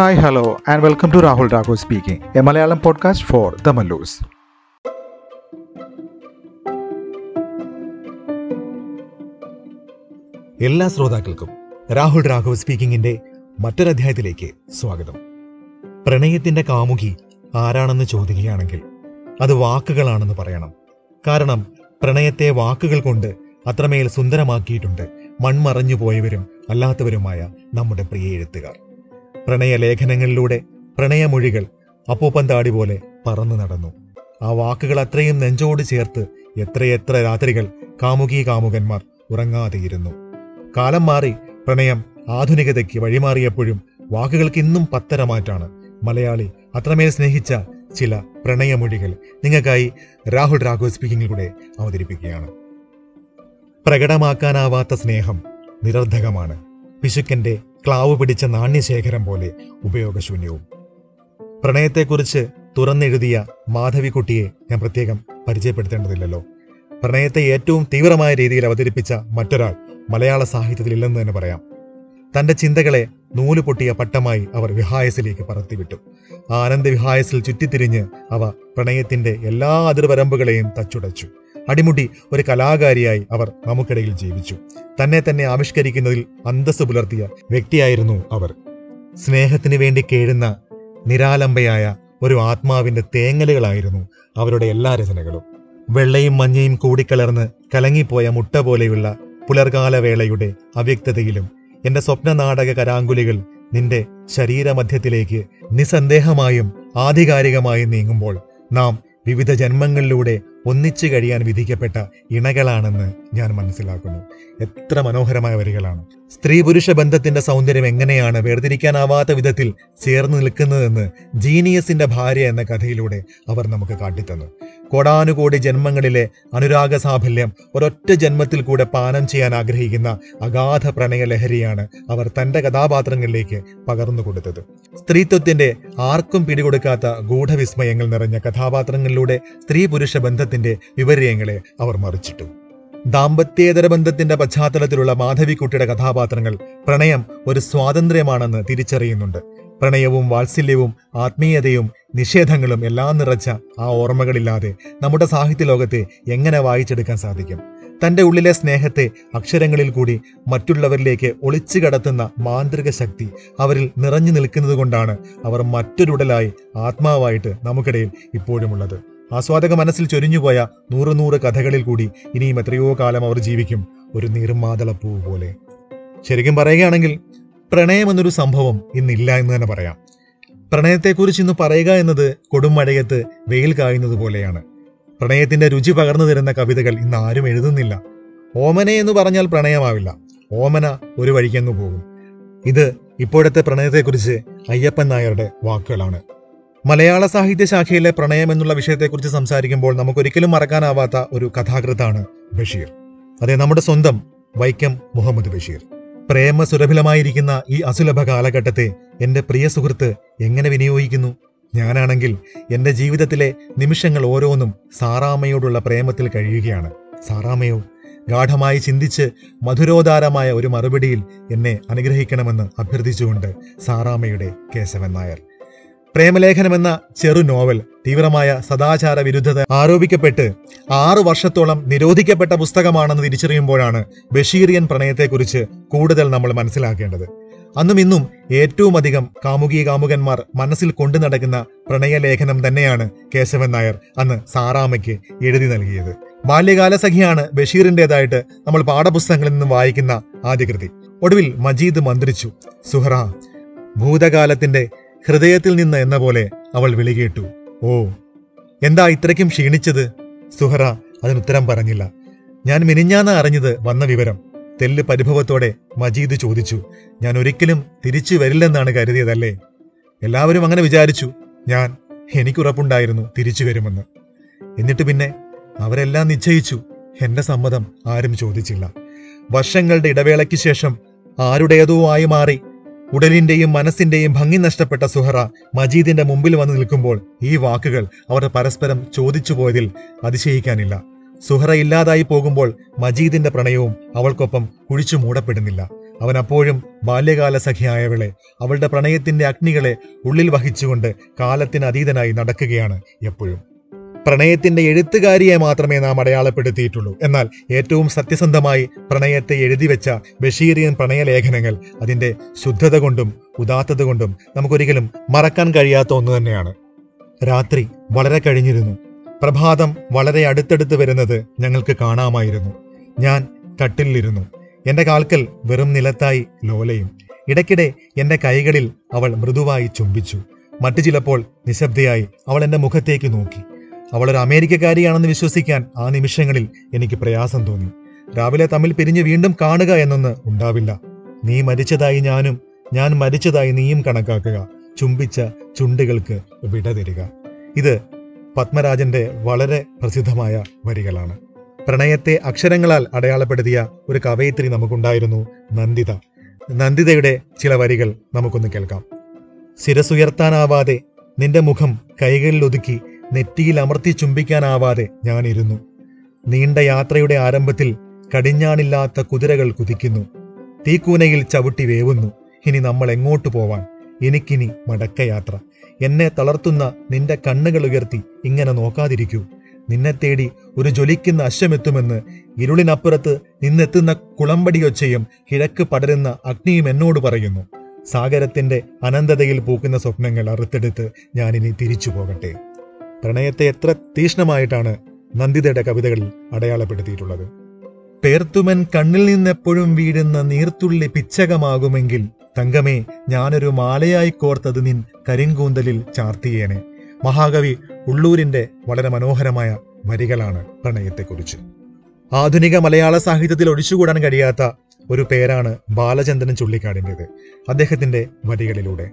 Hi, hello and welcome to Rahul Raghu speaking a Malayalam podcast for the Mallus എല്ലാ ശ്രോതാക്കൾക്കും രാഹുൽ രാഘവ് സ്പീക്കിംഗിന്റെ മറ്റൊരധ്യായത്തിലേക്ക് സ്വാഗതം. പ്രണയത്തിന്റെ കാമുകി ആരാണെന്ന് ചോദിക്കുകയാണെങ്കിൽ അത് വാക്കുകളാണെന്ന് പറയണം. കാരണം പ്രണയത്തെ വാക്കുകൾ കൊണ്ട് അത്രമേൽ സുന്ദരമാക്കിയിട്ടുണ്ട് മൺമറഞ്ഞു പോയവരും അല്ലാത്തവരുമായ നമ്മുടെ പ്രിയ എഴുത്തുകാർ. പ്രണയ ലേഖനങ്ങളിലൂടെ പ്രണയമൊഴികൾ അപ്പൂപ്പന്താടി പോലെ പറന്നു നടന്നു. ആ വാക്കുകൾ അത്രയും നെഞ്ചോട് ചേർത്ത് എത്രയെത്ര രാത്രികൾ കാമുകി കാമുകന്മാർ ഉറങ്ങാതെയിരുന്നു. കാലം മാറി പ്രണയം ആധുനികതയ്ക്ക് വഴിമാറിയപ്പോഴും വാക്കുകൾക്ക് ഇന്നും പത്തരമാറ്റാണ്. മലയാളി അത്രമേൽ സ്നേഹിച്ച ചില പ്രണയമൊഴികൾ നിങ്ങൾക്കായി രാഹുൽ രാഘവ് സ്പീക്കിങ്ങിലൂടെ അവതരിപ്പിക്കുകയാണ്. പ്രകടമാക്കാനാവാത്ത സ്നേഹം നിരർദ്ധകമാണ്. പിശുക്കന്റെ ക്ലാവ് പിടിച്ച നാണ്യശേഖരം പോലെ ഉപയോഗശൂന്യവും. പ്രണയത്തെക്കുറിച്ച് തുറന്നെഴുതിയ മാധവിക്കുട്ടിയെ ഞാൻ പ്രത്യേകം പരിചയപ്പെടുത്തേണ്ടതില്ലല്ലോ. പ്രണയത്തെ ഏറ്റവും തീവ്രമായ രീതിയിൽ അവതരിപ്പിച്ച മറ്റൊരാൾ മലയാള സാഹിത്യത്തിൽ ഇല്ലെന്ന് തന്നെ പറയാം. തന്റെ ചിന്തകളെ നൂൽ പൊട്ടിയ പട്ടമായി അവർ വിഹായസിലേക്ക് പറത്തിവിട്ടു. ആനന്ദ വിഹായസിൽ ചുറ്റിത്തിരിഞ്ഞ് അവ പ്രണയത്തിന്റെ എല്ലാ അതിർവരമ്പുകളെയും തച്ചുടച്ചു. അടിമുടി ഒരു കലാകാരിയായി അവർ നമുക്കിടയിൽ ജീവിച്ചു. തന്നെ തന്നെ ആവിഷ്കരിക്കുന്നതിൽ അന്തസ് പുലർത്തിയ വ്യക്തിയായിരുന്നു അവർ. സ്നേഹത്തിന് വേണ്ടി കേഴുന്ന നിരാലംബയായ ഒരു ആത്മാവിന്റെ തേങ്ങലുകളായിരുന്നു അവരുടെ എല്ലാ രചനകളും. വെള്ളയും മഞ്ഞയും കൂടിക്കലർന്ന് കലങ്ങിപ്പോയ മുട്ട പോലെയുള്ള പുലർകാലവേളയുടെ അവ്യക്തതയിലും എന്റെ സ്വപ്ന നാടക കരാങ്കുലികൾ നിന്റെ ശരീരമധ്യത്തിലേക്ക് നിസ്സന്ദേഹമായും ആധികാരികമായും നീങ്ങുമ്പോൾ നാം വിവിധ ജന്മങ്ങളിലൂടെ ഒന്നിച്ചു കഴിയാൻ വിധിക്കപ്പെട്ട ഇണകളാണെന്ന് ഞാൻ മനസ്സിലാക്കുന്നു. എത്ര മനോഹരമായ വരികളാണ്. സ്ത്രീ പുരുഷ ബന്ധത്തിന്റെ സൗന്ദര്യം എങ്ങനെയാണ് വേർതിരിക്കാനാവാത്ത വിധത്തിൽ ചേർന്ന് നിൽക്കുന്നതെന്ന് ജീനിയസിന്റെ ഭാര്യ എന്ന കഥയിലൂടെ അവർ നമുക്ക് കാട്ടിത്തന്നു. കോടാനുകോടി ജന്മങ്ങളിലെ അനുരാഗ സാഫല്യം ഒരൊറ്റ ജന്മത്തിൽ കൂടെ പാനം ചെയ്യാൻ ആഗ്രഹിക്കുന്ന അഗാധ പ്രണയലഹരിയാണ് അവർ തന്റെ കഥാപാത്രങ്ങളിലേക്ക് പകർന്നു കൊടുത്തത്. സ്ത്രീത്വത്തിന്റെ ആർക്കും പിടികൊടുക്കാത്ത ഗൂഢവിസ്മയങ്ങൾ നിറഞ്ഞ കഥാപാത്രങ്ങളിലൂടെ സ്ത്രീ പുരുഷ ബന്ധത്തിന്റെ വിപര്യങ്ങളെ അവർ മറിച്ചിട്ടു. ദാമ്പത്യേതര ബന്ധത്തിന്റെ പശ്ചാത്തലത്തിലുള്ള മാധവിക്കുട്ടിയുടെ കഥാപാത്രങ്ങൾ പ്രണയം ഒരു സ്വാതന്ത്ര്യമാണെന്ന് തിരിച്ചറിയുന്നുണ്ട്. പ്രണയവും വാത്സല്യവും ആത്മീയതയും നിഷേധങ്ങളും എല്ലാം നിറച്ച ആ ഓർമ്മകളില്ലാതെ നമ്മുടെ സാഹിത്യ ലോകത്തെ എങ്ങനെ വായിച്ചെടുക്കാൻ സാധിക്കും? തന്റെ ഉള്ളിലെ സ്നേഹത്തെ അക്ഷരങ്ങളിൽ കൂടി മറ്റുള്ളവരിലേക്ക് ഒളിച്ചു കടത്തുന്ന മാന്ത്രിക ശക്തി അവരിൽ നിറഞ്ഞു നിൽക്കുന്നത് കൊണ്ടാണ് അവർ മറ്റൊരുടലായി ആത്മാവായിട്ട് നമുക്കിടയിൽ ഇപ്പോഴുമുള്ളത്. ആസ്വാദക മനസ്സിൽ ചൊരിഞ്ഞുപോയ നൂറ് നൂറ് കഥകളിൽ കൂടി ഇനിയും എത്രയോ കാലം അവർ ജീവിക്കും ഒരു നീർമാതളപ്പൂ പോലെ. ശരിക്കും പറയുകയാണെങ്കിൽ പ്രണയം എന്നൊരു സംഭവം ഇന്നില്ല എന്ന് തന്നെ പറയാം. പ്രണയത്തെക്കുറിച്ച് ഇന്ന് പറയുക എന്നത് കൊടുമഴയത്ത് വെയിൽ കായുന്നത് പോലെയാണ്. പ്രണയത്തിന്റെ രുചി പകർന്നു തരുന്ന കവിതകൾ ഇന്ന് ആരും എഴുതുന്നില്ല. ഓമന എന്ന് പറഞ്ഞാൽ പ്രണയമാവില്ല. ഓമന ഒരു വഴിക്കങ്ങ് പോകും. ഇത് ഇപ്പോഴത്തെ പ്രണയത്തെക്കുറിച്ച് അയ്യപ്പൻ നായരുടെ വാക്കുകളാണ്. മലയാള സാഹിത്യ ശാഖയിലെ പ്രണയം എന്നുള്ള വിഷയത്തെക്കുറിച്ച് സംസാരിക്കുമ്പോൾ നമുക്കൊരിക്കലും മറക്കാനാവാത്ത ഒരു കഥാകൃത്താണ് ബഷീർ. അതെ നമ്മുടെ സ്വന്തം വൈക്കം മുഹമ്മദ് ബഷീർ. പ്രേമ സുരഭിലമായിരിക്കുന്ന ഈ അസുലഭ കാലഘട്ടത്തെ എന്റെ പ്രിയ സുഹൃത്ത് എങ്ങനെ വിനിയോഗിക്കുന്നു? ഞാനാണെങ്കിൽ എന്റെ ജീവിതത്തിലെ നിമിഷങ്ങൾ ഓരോന്നും സാറാമ്മയോടുള്ള പ്രേമത്തിൽ കഴിയുകയാണ്. സാറാമ്മയോ ഗാഠമായി ചിന്തിച്ച് മധുരോദാരമായ ഒരു മറുപടിയിൽ എന്നെ അനുഗ്രഹിക്കണമെന്ന് അഭ്യർത്ഥിച്ചുകൊണ്ട് സാറാമ്മയുടെ കേശവൻ നായർ. പ്രേമലേഖനം എന്ന ചെറു നോവൽ തീവ്രമായ സദാചാര വിരുദ്ധത ആരോപിക്കപ്പെട്ട് ആറു വർഷത്തോളം നിരോധിക്കപ്പെട്ട പുസ്തകമാണെന്ന് തിരിച്ചറിയുമ്പോഴാണ് ബഷീറിയൻ പ്രണയത്തെക്കുറിച്ച് കൂടുതൽ നമ്മൾ മനസ്സിലാക്കേണ്ടത്. അന്നും ഇന്നും ഏറ്റവും അധികം കാമുകീ കാമുകന്മാർ മനസ്സിൽ കൊണ്ടു നടക്കുന്ന പ്രണയലേഖനം തന്നെയാണ് കേശവൻ നായർ അന്ന് സാറാമയ്ക്ക് എഴുതി നൽകിയത്. ബാല്യകാല സഖിയാണ് ബഷീറിന്റെതായിട്ട് നമ്മൾ പാഠപുസ്തകങ്ങളിൽ നിന്നും വായിക്കുന്ന ആദ്യ കൃതി ഒടുവിൽ മജീദ് മന്ത്രിച്ചു സുഹറ ഭൂതകാലത്തിന്റെ ഹൃദയത്തിൽ നിന്ന് എന്ന പോലെ അവൾ വിളികേട്ടു ഓ എന്താ ഇത്രയ്ക്കും ക്ഷീണിച്ചത്? സുഹറ അതിനുത്തരം പറഞ്ഞില്ല. ഞാൻ മിനിഞ്ഞാന്ന് അറിഞ്ഞത് വന്ന വിവരം. തെല്ല് പരിഭവത്തോടെ മജീദ് ചോദിച്ചു. ഞാൻ ഒരിക്കലും തിരിച്ചു വരില്ലെന്നാണ് കരുതിയതല്ലേ? എല്ലാവരും അങ്ങനെ വിചാരിച്ചു. ഞാൻ എനിക്കുറപ്പുണ്ടായിരുന്നു തിരിച്ചു വരുമെന്ന്. എന്നിട്ട് പിന്നെ അവരെല്ലാം നിശ്ചയിച്ചു. എന്റെ സമ്മതം ആരും ചോദിച്ചില്ല. വർഷങ്ങളുടെ ഇടവേളയ്ക്ക് ശേഷം ആരുടേതോ ആയി മാറി ഉടലിന്റെയും മനസ്സിന്റെയും ഭംഗി നഷ്ടപ്പെട്ട സുഹറ മജീദിന്റെ മുമ്പിൽ വന്ന് നിൽക്കുമ്പോൾ ഈ വാക്കുകൾ അവർ പരസ്പരം ചോദിച്ചു പോയതിൽ അതിശയിക്കാനില്ല. സുഹറ ഇല്ലാതായി പോകുമ്പോൾ മജീദിന്റെ പ്രണയവും അവൾക്കൊപ്പം കുഴിച്ചു മൂടപ്പെടുന്നില്ല. അവൻ അപ്പോഴും ബാല്യകാല സഖിയായവളെ അവളുടെ പ്രണയത്തിന്റെ അഗ്നികളെ ഉള്ളിൽ വഹിച്ചുകൊണ്ട് കാലത്തിന് അതീതനായി നടക്കുകയാണ് എപ്പോഴും. പ്രണയത്തിന്റെ എഴുത്തുകാരിയെ മാത്രമേ നാം അടയാളപ്പെടുത്തിയിട്ടുള്ളൂ. എന്നാൽ ഏറ്റവും സത്യസന്ധമായി പ്രണയത്തെ എഴുതിവെച്ച ബഷീറിയൻ പ്രണയലേഖനങ്ങൾ അതിന്റെ ശുദ്ധത കൊണ്ടും ഉദാത്തത കൊണ്ടും നമുക്കൊരിക്കലും മറക്കാൻ കഴിയാത്ത ഒന്ന് തന്നെയാണ്. രാത്രി വളരെ കഴിഞ്ഞിരുന്നു. പ്രഭാതം വളരെ അടുത്തടുത്ത് വരുന്നത് ഞങ്ങൾക്ക് കാണാമായിരുന്നു. ഞാൻ കട്ടിലിരുന്നു എന്റെ കാൽക്കൽ വെറും നിലത്തായി ലോലയും. ഇടയ്ക്കിടെ എന്റെ കൈകളിൽ അവൾ മൃദുവായി ചുംബിച്ചു. മറ്റു ചിലപ്പോൾ നിശബ്ദയായി അവൾ എന്റെ മുഖത്തേക്ക് നോക്കി. അവൾ ഒരു അമേരിക്കക്കാരിയാണെന്ന് വിശ്വസിക്കാൻ ആ നിമിഷങ്ങളിൽ എനിക്ക് പ്രയാസം തോന്നി. രാവിലെ തമ്മിൽ പിരിഞ്ഞ് വീണ്ടും കാണുക എന്നൊന്ന് ഉണ്ടാവില്ല. നീ മരിച്ചതായി ഞാനും ഞാൻ മരിച്ചതായി നീയും കണക്കാക്കുക. ചുംബിച്ച ചുണ്ടുകൾക്ക് വിട തരിക ഇത് പത്മരാജന്റെ വളരെ പ്രസിദ്ധമായ വരികളാണ്. പ്രണയത്തെ അക്ഷരങ്ങളാൽ അടയാളപ്പെടുത്തിയ ഒരു കവയിത്രി നമുക്കുണ്ടായിരുന്നു നന്ദിത. നന്ദിതയുടെ ചില വരികൾ നമുക്കൊന്ന് കേൾക്കാം. ശിരസുയർത്താനാവാതെ നിന്റെ മുഖം കൈകളിൽ ഒതുക്കി നെറ്റിയിൽ അമർത്തി ചുംബിക്കാനാവാതെ ഞാനിരുന്നു. നീണ്ട യാത്രയുടെ ആരംഭത്തിൽ കടിഞ്ഞാണില്ലാത്ത കുതിരകൾ കുതിക്കുന്നു. തീക്കൂനയിൽ ചവിട്ടി വേവുന്നു. ഇനി നമ്മൾ എങ്ങോട്ട് പോവാൻ? എനിക്കിനി മടക്കയാത്ര. എന്നെ തളർത്തുന്ന നിന്റെ കണ്ണുകൾ ഉയർത്തി ഇങ്ങനെ നോക്കാതിരിക്കൂ. നിന്നെ തേടി ഒരു ജ്വലിക്കുന്ന അശ്വമെത്തുമെന്ന് ഇരുളിനപ്പുറത്ത് നിന്നെത്തുന്ന കുളമ്പടിയൊച്ചയും കിഴക്ക് പടരുന്ന അഗ്നിയും എന്നോട് പറയുന്നു. സാഗരത്തിന്റെ അനന്തതയിൽ പൂക്കുന്ന സ്വപ്നങ്ങൾ അറുത്തെടുത്ത് ഞാനിനി തിരിച്ചു പോകട്ടെ. പ്രണയത്തെ എത്ര തീഷ്ണമായിട്ടാണ് നന്ദിതയുടെ കവിതകളിൽ അടയാളപ്പെടുത്തിയിട്ടുള്ളത്. പേർത്തുമൻ കണ്ണിൽ നിന്നെപ്പോഴും വീഴുന്ന നീർത്തുള്ളി പിച്ചകമാകുമെങ്കിൽ തങ്കമേ ഞാനൊരു മാലയായി കോർത്തത് നിൻ കരിങ്കൂന്തലിൽ ചാർത്തിയേനെ. മഹാകവി ഉള്ളൂരിന്റെ വളരെ മനോഹരമായ വരികളാണ് പ്രണയത്തെക്കുറിച്ച്. ആധുനിക മലയാള സാഹിത്യത്തിൽ ഒഴിച്ചുകൂടാൻ കഴിയാത്ത ഒരു പേരാണ് ബാലചന്ദ്രൻ ചുള്ളിക്കാടിന്റെത്. അദ്ദേഹത്തിന്റെ വരികളിലൂടെ.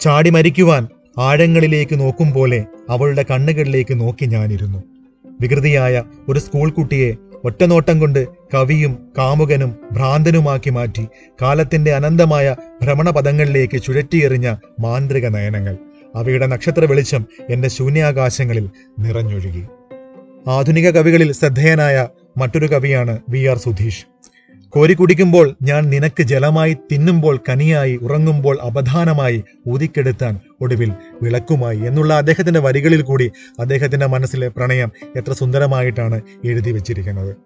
ചാടി മരിക്കുവാൻ ആഴങ്ങളിലേക്ക് നോക്കും പോലെ അവളുടെ കണ്ണുകളിലേക്ക് നോക്കി ഞാനിരുന്നു. വികൃതിയായ ഒരു സ്കൂൾ കുട്ടിയെ ഒറ്റനോട്ടം കൊണ്ട് കവിയും കാമുകനും ഭ്രാന്തനുമാക്കി മാറ്റി കാലത്തിന്റെ അനന്തമായ ഭ്രമണപഥങ്ങളിലേക്ക് ചുഴറ്റിയെറിഞ്ഞ മാന്ത്രിക നയനങ്ങൾ. അവയുടെ നക്ഷത്ര വെളിച്ചം എന്റെ ശൂന്യാകാശങ്ങളിൽ നിറഞ്ഞൊഴുകി. ആധുനിക കവികളിൽ ശ്രദ്ധേയനായ മറ്റൊരു കവിയാണ് വി ആർ സുധീഷ്. കോരി കുടിക്കുമ്പോൾ ഞാൻ നിനക്ക് ജലമായി തിന്നുമ്പോൾ കനിയായി ഉറങ്ങുമ്പോൾ അപധാനമായി ഊതിക്കെടുത്താൻ ഒടുവിൽ വിളക്കുമായി എന്നുള്ള അദ്ദേഹത്തിന്റെ വരികളിൽ കൂടി അദ്ദേഹത്തിന്റെ മനസ്സിലെ പ്രണയം എത്ര സുന്ദരമായിട്ടാണ് എഴുതി വെച്ചിരിക്കുന്നത്.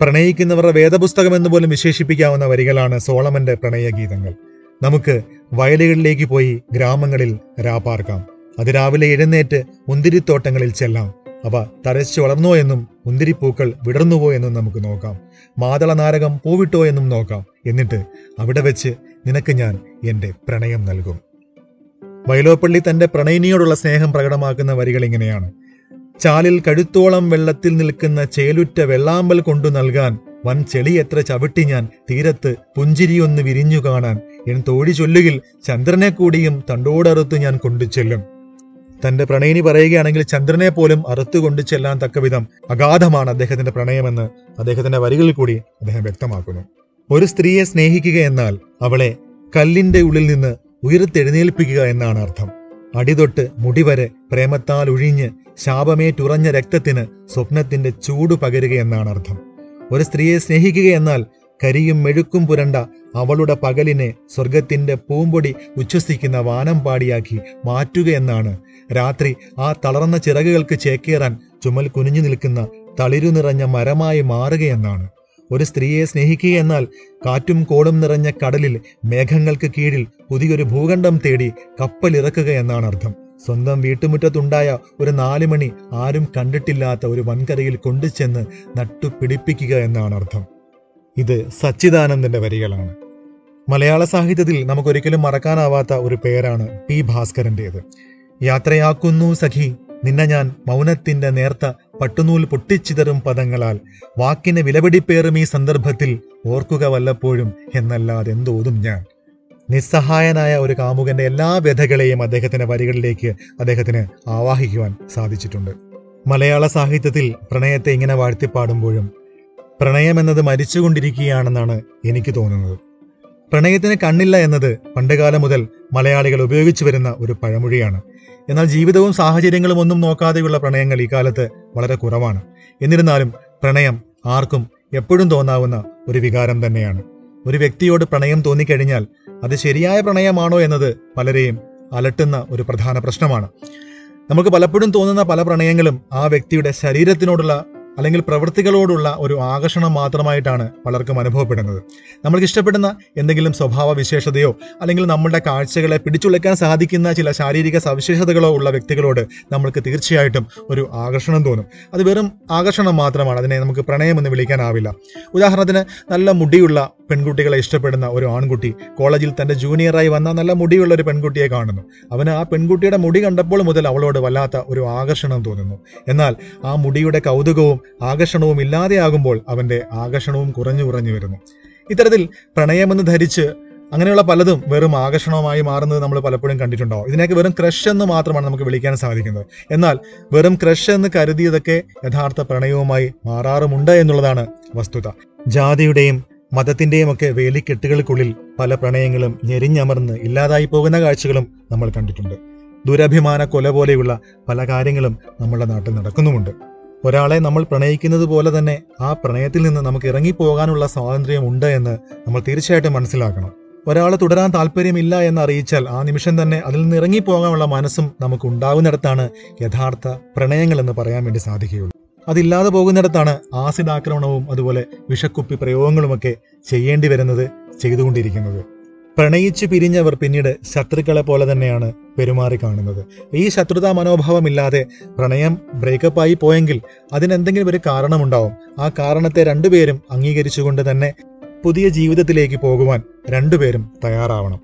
പ്രണയിക്കുന്നവരുടെ വേദപുസ്തകം എന്ന് പോലും വിശേഷിപ്പിക്കാവുന്ന വരികളാണ് സോളമന്റെ പ്രണയഗീതങ്ങൾ. നമുക്ക് വയലുകളിലേക്ക് പോയി ഗ്രാമങ്ങളിൽ രാപ്പാർക്കാം അതിരാവിലെ എഴുന്നേറ്റ് മുന്തിരിത്തോട്ടങ്ങളിൽ ചെല്ലാം. അവ തരച്ചു വളർന്നോ എന്നും മുന്തിരിപ്പൂക്കൾ വിടർന്നുവോ എന്നും നമുക്ക് നോക്കാം. മാതള നാരകം പൂവിട്ടോ എന്നും നോക്കാം. എന്നിട്ട് അവിടെ വെച്ച് നിനക്ക് ഞാൻ എന്റെ പ്രണയം നൽകും. വയലോപ്പള്ളി തന്റെ പ്രണയിനിയോടുള്ള സ്നേഹം പ്രകടമാക്കുന്ന വരികൾ ഇങ്ങനെയാണ്. ചാലിൽ കഴുത്തോളം വെള്ളത്തിൽ നിൽക്കുന്ന ചേലുറ്റ വെള്ളാമ്പൽ കൊണ്ടു നൽകാൻ വൻ ചെളി എത്ര ചവിട്ടി ഞാൻ തീരത്ത് പുഞ്ചിരിയൊന്ന് വിരിഞ്ഞു കാണാൻ. എൻ തോഴി ചൊല്ലുകിൽ ചന്ദ്രനെ കൂടിയും തണ്ടോടറുത്ത് ഞാൻ കൊണ്ടു ചെല്ലും. തന്റെ പ്രണയിനി പറയുകയാണെങ്കിൽ ചന്ദ്രനെ പോലും അറുത്തുകൊണ്ട് ചെല്ലാൻ തക്കവിധം അഗാധമാണ് അദ്ദേഹത്തിന്റെ പ്രണയമെന്ന് അദ്ദേഹത്തിന്റെ വരികളിൽ കൂടി അദ്ദേഹം വ്യക്തമാക്കുന്നു. ഒരു സ്ത്രീയെ സ്നേഹിക്കുക എന്നാൽ അവളെ കല്ലിന്റെ ഉള്ളിൽ നിന്ന് ഉയർത്തെഴുന്നേൽപ്പിക്കുക എന്നാണ് അർത്ഥം. അടിതൊട്ട് മുടിവരെ പ്രേമത്താൽ ഒഴിഞ്ഞ് ശാപമേറ്റുറഞ്ഞ രക്തത്തിന് സ്വപ്നത്തിന്റെ ചൂട് പകരുക എന്നാണ് അർത്ഥം. ഒരു സ്ത്രീയെ സ്നേഹിക്കുക എന്നാൽ കരിയും മെഴുക്കും പുരണ്ട അവളുടെ പകലിനെ സ്വർഗത്തിന്റെ പൂമ്പൊടി ഉച്ഛസിക്കുന്ന വാനം പാടിയാക്കി മാറ്റുക എന്നാണ്. രാത്രി ആ തളർന്ന ചിറകുകൾക്ക് ചേക്കേറാൻ ചുമൽ കുനിഞ്ഞു നിൽക്കുന്ന തളിരു നിറഞ്ഞ മരമായി മാറുകയെന്നാണ് ഒരു സ്ത്രീയെ സ്നേഹിക്കുക എന്നാൽ കാറ്റും കോടും നിറഞ്ഞ കടലിൽ മേഘങ്ങൾക്ക് കീഴിൽ പുതിയൊരു ഭൂഖണ്ഡം തേടി കപ്പലിറക്കുക എന്നാണ് അർത്ഥം. സ്വന്തം വീട്ടുമുറ്റത്തുണ്ടായ ഒരു നാലുമണി ആരും കണ്ടിട്ടില്ലാത്ത ഒരു വൻകരയിൽ കൊണ്ടുചെന്ന് നട്ടുപിടിപ്പിക്കുക എന്നാണ് അർത്ഥം. ഇത് സച്ചിദാനന്ദന്റെ വരികളാണ്. മലയാള സാഹിത്യത്തിൽ നമുക്കൊരിക്കലും മറക്കാനാവാത്ത ഒരു പേരാണ് പി ഭാസ്കരന്റേത്. യാത്രയാക്കുന്നു സഖി നിന്നെ ഞാൻ മൗനത്തിന്റെ നേർത്ത പട്ടുനൂൽ പൊട്ടിച്ചിതറും പദങ്ങളാൽ വാക്കിന് വിലപിടിപ്പേറും ഈ സന്ദർഭത്തിൽ ഓർക്കുക വല്ലപ്പോഴും എന്നല്ലാതെ എന്തോതും ഞാൻ. നിസ്സഹായനായ ഒരു കാമുകന്റെ എല്ലാ വ്യഥകളെയും അദ്ദേഹത്തിന്റെ വരികളിലേക്ക് അദ്ദേഹത്തിന് ആവാഹിക്കുവാൻ സാധിച്ചിട്ടുണ്ട്. മലയാള സാഹിത്യത്തിൽ പ്രണയത്തെ ഇങ്ങനെ വാഴ്ത്തിപ്പാടുമ്പോഴും പ്രണയം എന്നത് മരിച്ചുകൊണ്ടിരിക്കുകയാണെന്നാണ് എനിക്ക് തോന്നുന്നത്. പ്രണയത്തിന് കണ്ണില്ല എന്നത് പണ്ടുകാലം മുതൽ മലയാളികൾ ഉപയോഗിച്ചു വരുന്ന ഒരു പഴമൊഴിയാണ്. എന്നാൽ ജീവിതവും സാഹചര്യങ്ങളും ഒന്നും നോക്കാതെയുള്ള പ്രണയങ്ങൾ ഈ കാലത്ത് വളരെ കുറവാണ്. എന്നിരുന്നാലും പ്രണയം ആർക്കും എപ്പോഴും തോന്നാവുന്ന ഒരു വികാരം തന്നെയാണ്. ഒരു വ്യക്തിയോട് പ്രണയം തോന്നിക്കഴിഞ്ഞാൽ അത് ശരിയായ പ്രണയമാണോ എന്നത് പലരെയും അലട്ടുന്ന ഒരു പ്രധാന പ്രശ്നമാണ്. നമുക്ക് പലപ്പോഴും തോന്നുന്ന പല പ്രണയങ്ങളും ആ വ്യക്തിയുടെ ശരീരത്തിനോടുള്ള അല്ലെങ്കിൽ പ്രവൃത്തികളോടുള്ള ഒരു ആകർഷണം മാത്രമായിട്ടാണ് പലർക്കും അനുഭവപ്പെടുന്നത്. നമ്മൾക്ക് ഇഷ്ടപ്പെടുന്ന എന്തെങ്കിലും സ്വഭാവ വിശേഷതയോ അല്ലെങ്കിൽ നമ്മളുടെ കാഴ്ചകളെ പിടിച്ചുലയ്ക്കാൻ സാധിക്കുന്ന ചില ശാരീരിക സവിശേഷതകളോ ഉള്ള വ്യക്തികളോട് നമ്മൾക്ക് തീർച്ചയായിട്ടും ഒരു ആകർഷണം തോന്നും. അത് വെറും ആകർഷണം മാത്രമാണ്. അതിനെ നമുക്ക് പ്രണയമെന്ന് വിളിക്കാനാവില്ല. ഉദാഹരണത്തിന് നല്ല മുടിയുള്ള പെൺകുട്ടികളെ ഇഷ്ടപ്പെടുന്ന ഒരു ആൺകുട്ടി കോളേജിൽ തന്റെ ജൂനിയറായി വന്ന നല്ല മുടിയുള്ള ഒരു പെൺകുട്ടിയെ കാണുന്നു. അവന് ആ പെൺകുട്ടിയുടെ മുടി കണ്ടപ്പോൾ മുതൽ അവളോട് വല്ലാത്ത ഒരു ആകർഷണം തോന്നുന്നു. എന്നാൽ ആ മുടിയുടെ കൗതുകവും ആകർഷണവും ഇല്ലാതെയാകുമ്പോൾ അവന്റെ ആകർഷണവും കുറഞ്ഞു കുറഞ്ഞു വരുന്നു. ഇത്തരത്തിൽ പ്രണയമെന്ന് ധരിച്ച് അങ്ങനെയുള്ള പലതും വെറും ആകർഷണമായി മാറുന്നത് നമ്മൾ പലപ്പോഴും കണ്ടിട്ടുണ്ടാവും ഇതിനൊക്കെ വെറും ക്രഷ് എന്ന് മാത്രമാണ് നമുക്ക് വിളിക്കാൻ സാധിക്കുന്നത്. എന്നാൽ വെറും ക്രഷ് എന്ന് കരുതിയതൊക്കെ യഥാർത്ഥ പ്രണയവുമായി മാറാറുമുണ്ട് എന്നുള്ളതാണ് വസ്തുത. ജാതിയുടെയും മതത്തിന്റെയും ഒക്കെ വേലിക്കെട്ടുകൾക്കുള്ളിൽ പല പ്രണയങ്ങളും ഞെരിഞ്ഞമർന്ന് ഇല്ലാതായി പോകുന്ന കാഴ്ചകളും നമ്മൾ കണ്ടിട്ടുണ്ട്. ദുരഭിമാന കൊല പോലെയുള്ള പല കാര്യങ്ങളും നമ്മുടെ നാട്ടിൽ നടക്കുന്നുമുണ്ട്. ഒരാളെ നമ്മൾ പ്രണയിക്കുന്നത് പോലെ തന്നെ ആ പ്രണയത്തിൽ നിന്ന് നമുക്ക് ഇറങ്ങിപ്പോകാനുള്ള സ്വാതന്ത്ര്യം ഉണ്ട് എന്ന് നമ്മൾ തീർച്ചയായിട്ടും മനസ്സിലാക്കണം. ഒരാൾ തുടരാൻ താല്പര്യമില്ല എന്ന് അറിയിച്ചാൽ ആ നിമിഷം തന്നെ അതിൽ നിന്ന് ഇറങ്ങിപ്പോകാനുള്ള മനസ്സും നമുക്ക് ഉണ്ടാകുന്നിടത്താണ് യഥാർത്ഥ പ്രണയങ്ങൾ എന്ന് പറയാൻ വേണ്ടി സാധിക്കുകയുള്ളൂ. അതില്ലാതെ പോകുന്നിടത്താണ് ആസിഡ് ആക്രമണവും അതുപോലെ വിഷക്കുപ്പി പ്രയോഗങ്ങളുമൊക്കെ ചെയ്യേണ്ടി വരുന്നത് ചെയ്തുകൊണ്ടിരിക്കുന്നത്. പ്രണയിച്ചു പിരിഞ്ഞവർ പിന്നീട് ശത്രുക്കളെ പോലെ തന്നെയാണ് പെരുമാറി കാണുന്നത്. ഈ ശത്രുതാ മനോഭാവമില്ലാതെ പ്രണയം ബ്രേക്കപ്പായി പോയെങ്കിൽ അതിനെന്തെങ്കിലും ഒരു കാരണമുണ്ടാവും. ആ കാരണത്തെ രണ്ടുപേരും അംഗീകരിച്ചുകൊണ്ട് തന്നെ പുതിയ ജീവിതത്തിലേക്ക് പോകുവാൻ രണ്ടുപേരും തയ്യാറാവണം.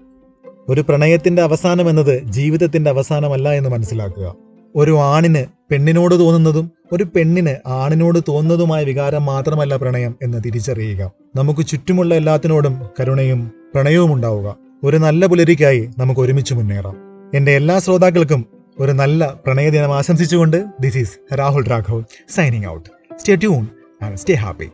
ഒരു പ്രണയത്തിന്റെ അവസാനം എന്നത് ജീവിതത്തിന്റെ അവസാനമല്ല എന്ന് മനസ്സിലാക്കുക. ഒരു ആണിന് പെണ്ണിനോട് തോന്നുന്നതും ഒരു പെണ്ണിന് ആണിനോട് തോന്നുന്നതുമായ വികാരം മാത്രമല്ല പ്രണയം എന്ന് തിരിച്ചറിയുക. നമുക്ക് ചുറ്റുമുള്ള എല്ലാത്തിനോടും കരുണയും പ്രണയവും ഉണ്ടാവുക. ഒരു നല്ല പുലരിക്കായി നമുക്ക് ഒരുമിച്ച് മുന്നേറാം. എന്റെ എല്ലാ ശ്രോതാക്കൾക്കും ഒരു നല്ല പ്രണയദിനം ആശംസിച്ചുകൊണ്ട് this is Rahul Raghav signing out stay tune and stay happy